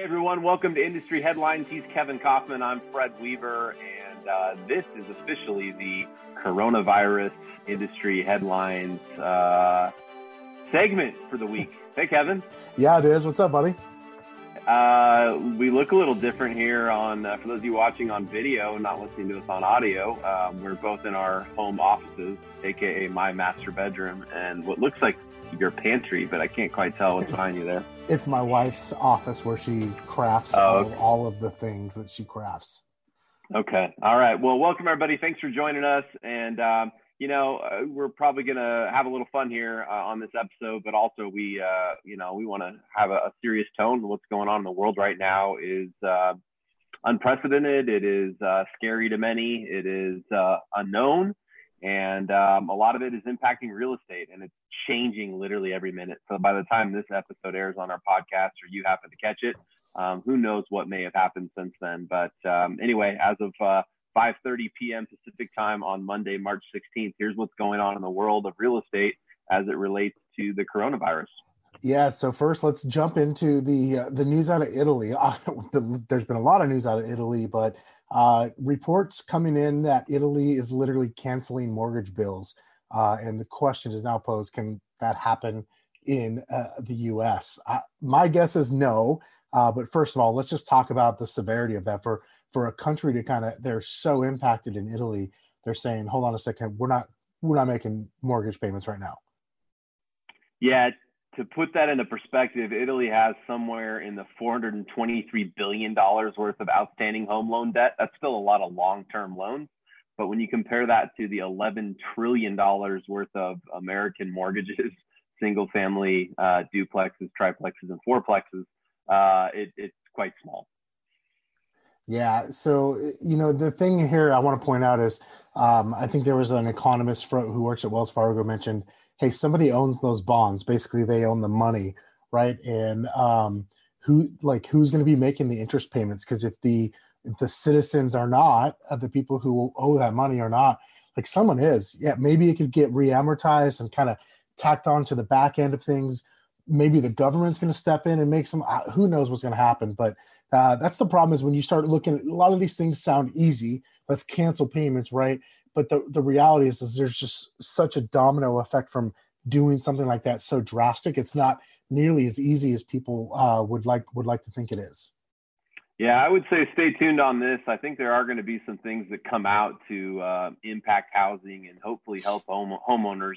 Hey everyone, welcome to Industry Headlines. He's Kevin Kauffman. I'm Fred Weaver, and uh, this is officially the coronavirus industry headlines uh, segment for the week. Hey Kevin. Yeah, it is. What's up, buddy? Uh, we look a little different here on, uh, for those of you watching on video, not listening to us on audio. Um, we're both in our home offices, aka my master bedroom, and what looks like your pantry, but I can't quite tell what's behind you there. It's my wife's office where she crafts Oh, all, okay. all of the things that she crafts. Okay. All right. Well, welcome everybody. Thanks for joining us. And um, you know, uh, we're probably gonna have a little fun here uh, on this episode, but also we, uh, you know, we want to have a, a serious tone. What's going on in the world right now is uh, unprecedented. It is uh, scary to many. It is uh, unknown, and um, a lot of it is impacting real estate, and it's changing literally every minute. So by the time this episode airs on our podcast, or you happen to catch it, um, who knows what may have happened since then. But um, anyway, as of uh, 5:30 p.m. Pacific time on Monday, March 16th, here's what's going on in the world of real estate as it relates to the coronavirus. Yeah. So first, let's jump into the uh, the news out of Italy. Uh, there's been a lot of news out of Italy, but uh, reports coming in that Italy is literally canceling mortgage bills, uh, and the question is now posed: Can that happen in uh, the U.S.? Uh, my guess is no. Uh, but first of all, let's just talk about the severity of that for for a country to kind of they're so impacted in Italy. They're saying, "Hold on a second, we're not we're not making mortgage payments right now." Yeah, to put that into perspective, Italy has somewhere in the 423 billion dollars worth of outstanding home loan debt. That's still a lot of long-term loans, but when you compare that to the 11 trillion dollars worth of American mortgages, single-family uh, duplexes, triplexes, and fourplexes, uh, it, it's quite small. Yeah. So, you know, the thing here I want to point out is um, I think there was an economist who works at Wells Fargo mentioned, hey, somebody owns those bonds. Basically, they own the money, right? And um, who, like, who's going to be making the interest payments? Because if the if the citizens are not, uh, the people who owe that money are not, like, someone is. Yeah, maybe it could get re-amortized and kind of tacked on to the back end of things. Maybe the government's going to step in and make some. Uh, who knows what's going to happen? But uh, that's the problem is when you start looking a lot of these things sound easy. Let's cancel payments, right? But the, the reality is, is there's just such a domino effect from doing something like that so drastic. It's not nearly as easy as people uh, would like would like to think it is. Yeah, I would say stay tuned on this. I think there are going to be some things that come out to uh, impact housing and hopefully help home, homeowners.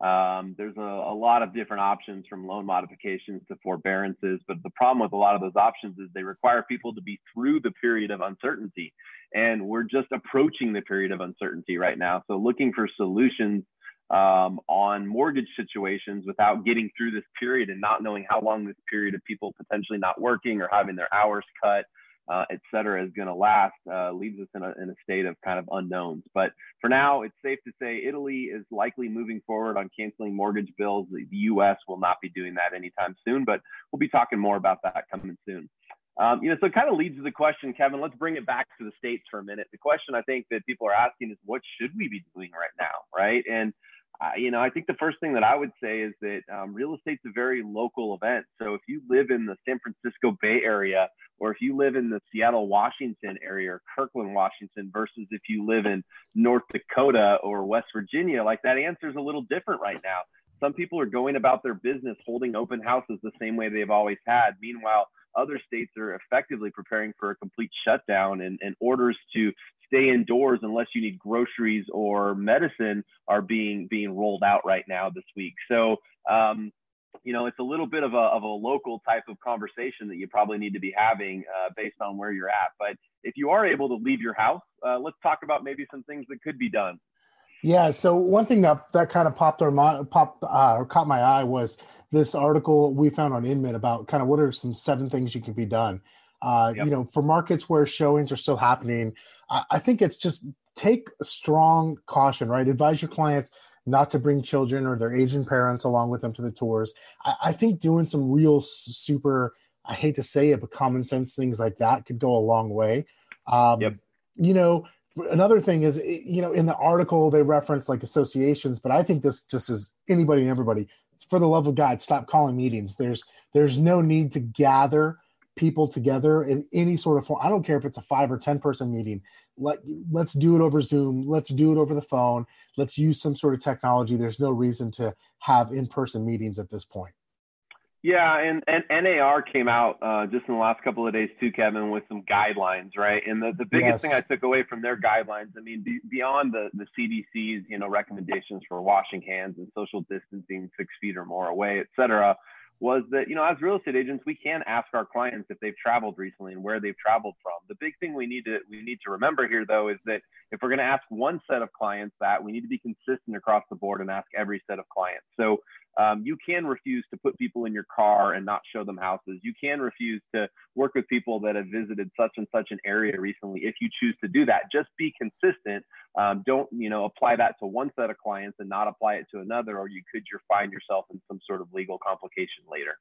Um, there's a, a lot of different options from loan modifications to forbearances, but the problem with a lot of those options is they require people to be through the period of uncertainty. And we're just approaching the period of uncertainty right now. So looking for solutions um, on mortgage situations without getting through this period and not knowing how long this period of people potentially not working or having their hours cut, uh, et cetera, is going to last uh, leaves us in a, in a state of kind of unknowns. But for now, it's safe to say Italy is likely moving forward on canceling mortgage bills. The, U.S. will not be doing that anytime soon, but we'll be talking more about that coming soon. Um, you know, so it kind of leads to the question, Kevin. Let's bring it back to the states for a minute. The question I think that people are asking is, what should we be doing right now, right? And you know, I think the first thing that I would say is that um, real estate's a very local event. So if you live in the San Francisco Bay Area, or if you live in the Seattle, Washington area, or Kirkland, Washington, versus if you live in North Dakota or West Virginia, like that answer is a little different right now. Some people are going about their business holding open houses the same way they've always had. Meanwhile, other states are effectively preparing for a complete shutdown and, and orders to stay indoors unless you need groceries or medicine are being being rolled out right now this week. So um, you know, it's a little bit of a, of a local type of conversation that you probably need to be having uh, based on where you're at. But if you are able to leave your house, uh, let's talk about maybe some things that could be done. Yeah. So one thing that that kind of popped mi- popped uh, or caught my eye was this article we found on Inman about kind of what are some seven things you can be done. Uh, Yep. You know, for markets where showings are still happening, I, I think it's just take strong caution, right? Advise your clients not to bring children or their aging parents along with them to the tours. I, I think doing some real super, I hate to say it, but common sense things like that could go a long way. Um, Yep. You know, another thing is you know in the article they reference like associations but i think this just is anybody and everybody for the love of god stop calling meetings there's there's no need to gather people together in any sort of form. I don't care if it's a five or 10 person meeting. Let, let's do it over Zoom. Let's do it over the phone. Let's use some sort of technology. There's no reason to have in person meetings at this point. Yeah, and, and NAR came out uh, just in the last couple of days too, Kevin, with some guidelines, right? And the, the biggest yes. thing I took away from their guidelines, I mean, be, beyond the, the CDC's, you know, recommendations for washing hands and social distancing six feet or more away, et cetera, was that you know as real estate agents we can ask our clients if they've traveled recently and where they've traveled from the big thing we need to we need to remember here though is that if we're going to ask one set of clients that we need to be consistent across the board and ask every set of clients so um, you can refuse to put people in your car and not show them houses. You can refuse to work with people that have visited such and such an area recently if you choose to do that. Just be consistent. Um, don't you know apply that to one set of clients and not apply it to another, or you could you find yourself in some sort of legal complication later.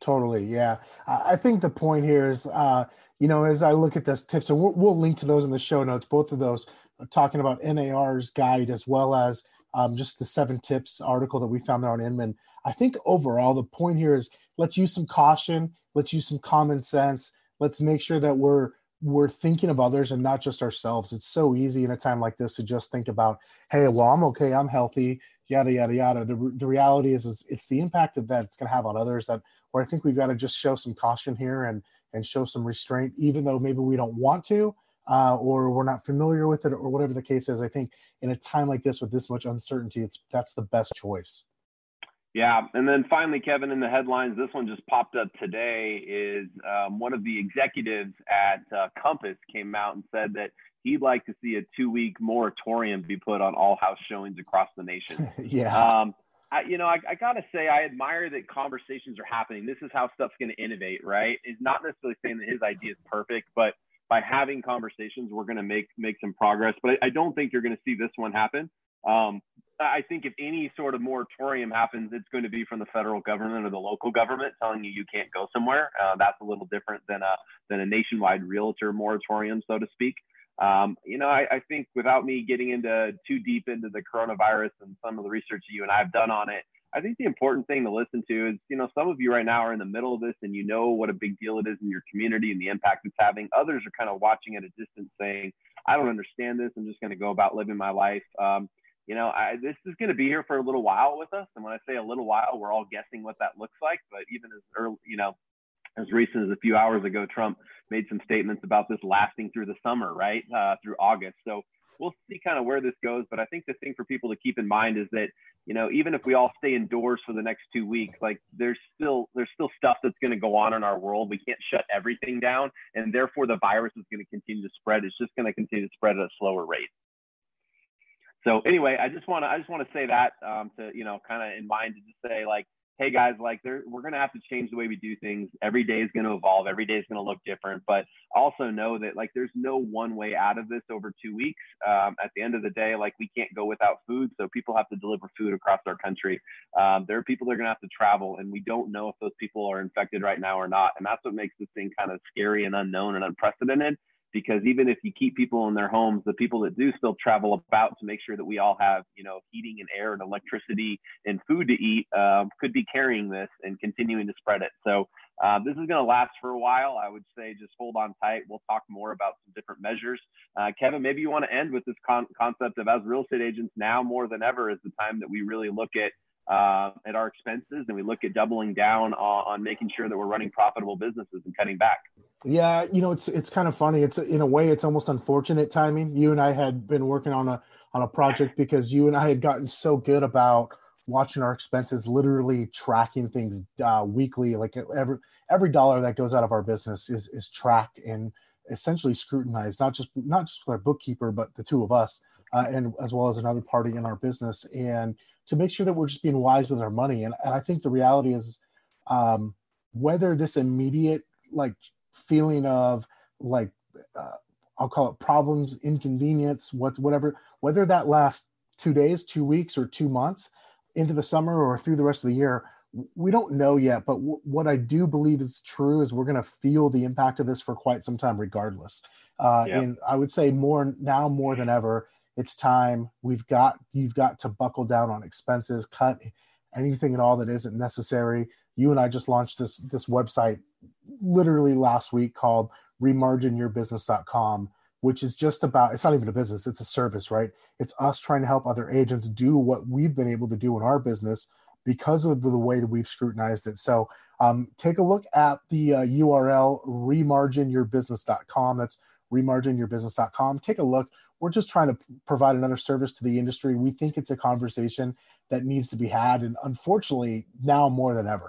Totally, yeah. I think the point here is, uh, you know, as I look at those tips, and we'll, we'll link to those in the show notes, both of those talking about NAR's guide as well as um, just the seven tips article that we found there on Inman. I think overall the point here is let's use some caution, let's use some common sense, let's make sure that we're we're thinking of others and not just ourselves. It's so easy in a time like this to just think about, hey, well, I'm okay, I'm healthy, yada yada yada. The, the reality is, is it's the impact of that it's going to have on others that where I think we've got to just show some caution here and and show some restraint, even though maybe we don't want to uh, or we're not familiar with it or whatever the case is i think in a time like this with this much uncertainty it's that's the best choice yeah and then finally kevin in the headlines this one just popped up today is um, one of the executives at uh, compass came out and said that he'd like to see a two week moratorium be put on all house showings across the nation yeah um, I, you know, I, I, gotta say, I admire that conversations are happening. This is how stuff's going to innovate, right? It's not necessarily saying that his idea is perfect, but by having conversations, we're going to make make some progress. But I, I don't think you're going to see this one happen. Um, I think if any sort of moratorium happens, it's going to be from the federal government or the local government telling you you can't go somewhere. Uh, that's a little different than a than a nationwide realtor moratorium, so to speak. Um, you know, I, I, think without me getting into too deep into the coronavirus and some of the research you and I have done on it, I think the important thing to listen to is, you know, some of you right now are in the middle of this and you know what a big deal it is in your community and the impact it's having. Others are kind of watching at a distance saying, I don't understand this. I'm just going to go about living my life. Um, you know, I, this is going to be here for a little while with us. And when I say a little while, we're all guessing what that looks like. But even as early, you know, as recent as a few hours ago, Trump made some statements about this lasting through the summer, right? Uh, through August. So we'll see kind of where this goes. But I think the thing for people to keep in mind is that, you know, even if we all stay indoors for the next two weeks, like there's still there's still stuff that's going to go on in our world. We can't shut everything down, and therefore the virus is going to continue to spread. It's just going to continue to spread at a slower rate. So anyway, I just want to I just want to say that um, to you know kind of in mind to just say like hey guys, like we're going to have to change the way we do things. Every day is going to evolve. Every day is going to look different. But also know that like there's no one way out of this over two weeks. Um, at the end of the day, like we can't go without food. So people have to deliver food across our country. Um, there are people that are going to have to travel, and we don't know if those people are infected right now or not. And that's what makes this thing kind of scary and unknown and unprecedented because even if you keep people in their homes, the people that do still travel about to make sure that we all have, you know, heating and air and electricity and food to eat um, could be carrying this and continuing to spread it. So uh, this is going to last for a while. I would say just hold on tight. We'll talk more about some different measures. Uh, Kevin, maybe you want to end with this con- concept of as real estate agents now more than ever is the time that we really look at uh, at our expenses and we look at doubling down on, on, making sure that we're running profitable businesses and cutting back. Yeah, you know, it's it's kind of funny. It's in a way, it's almost unfortunate timing. You and I had been working on a on a project because you and I had gotten so good about watching our expenses, literally tracking things uh, weekly. Like every every dollar that goes out of our business is is tracked and essentially scrutinized, not just not just with our bookkeeper, but the two of us, uh, and as well as another party in our business. And to make sure that we're just being wise with our money. And, and I think the reality is um, whether this immediate like feeling of like uh, I'll call it problems, inconvenience, what's whatever, whether that lasts two days, two weeks, or two months into the summer or through the rest of the year, we don't know yet. But w- what I do believe is true is we're going to feel the impact of this for quite some time, regardless. Uh, yeah. And I would say more now more than ever, it's time we've got you've got to buckle down on expenses cut anything at all that isn't necessary you and i just launched this this website literally last week called remarginyourbusiness.com which is just about it's not even a business it's a service right? It's us trying to help other agents do what we've been able to do in our business because of the way that we've scrutinized it. So um, take a look at the uh, url remarginyourbusiness.com that's remarginyourbusiness.com take a look. We're just trying to provide another service to the industry. We think it's a conversation that needs to be had and unfortunately now more than ever.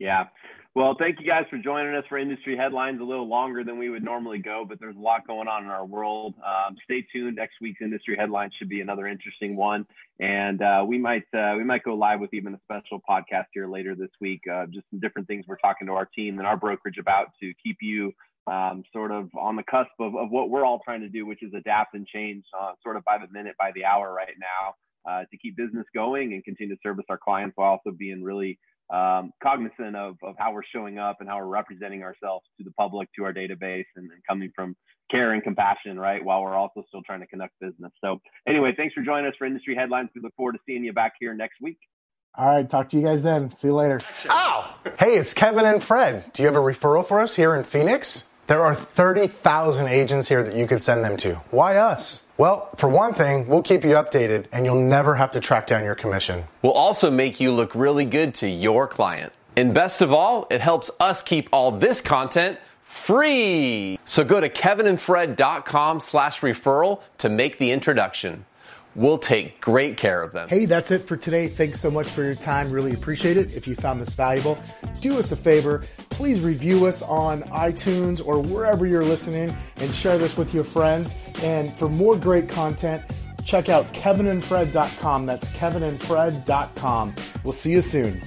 Yeah well, thank you guys for joining us for industry headlines. A little longer than we would normally go, but there's a lot going on in our world. Um, stay tuned. Next week's industry headlines should be another interesting one, and uh, we might uh, we might go live with even a special podcast here later this week. Uh, just some different things we're talking to our team and our brokerage about to keep you um, sort of on the cusp of, of what we're all trying to do, which is adapt and change, uh, sort of by the minute, by the hour right now. Uh, to keep business going and continue to service our clients while also being really um, cognizant of, of how we're showing up and how we're representing ourselves to the public, to our database, and, and coming from care and compassion, right? While we're also still trying to connect business. So, anyway, thanks for joining us for Industry Headlines. We look forward to seeing you back here next week. All right, talk to you guys then. See you later. Oh, hey, it's Kevin and Fred. Do you have a referral for us here in Phoenix? There are 30,000 agents here that you could send them to. Why us? Well, for one thing, we'll keep you updated and you'll never have to track down your commission. We'll also make you look really good to your client. And best of all, it helps us keep all this content free. So go to kevinandfred.com slash referral to make the introduction. We'll take great care of them. Hey, that's it for today. Thanks so much for your time. Really appreciate it. If you found this valuable, do us a favor. Please review us on iTunes or wherever you're listening and share this with your friends. And for more great content, check out kevinandfred.com. That's kevinandfred.com. We'll see you soon.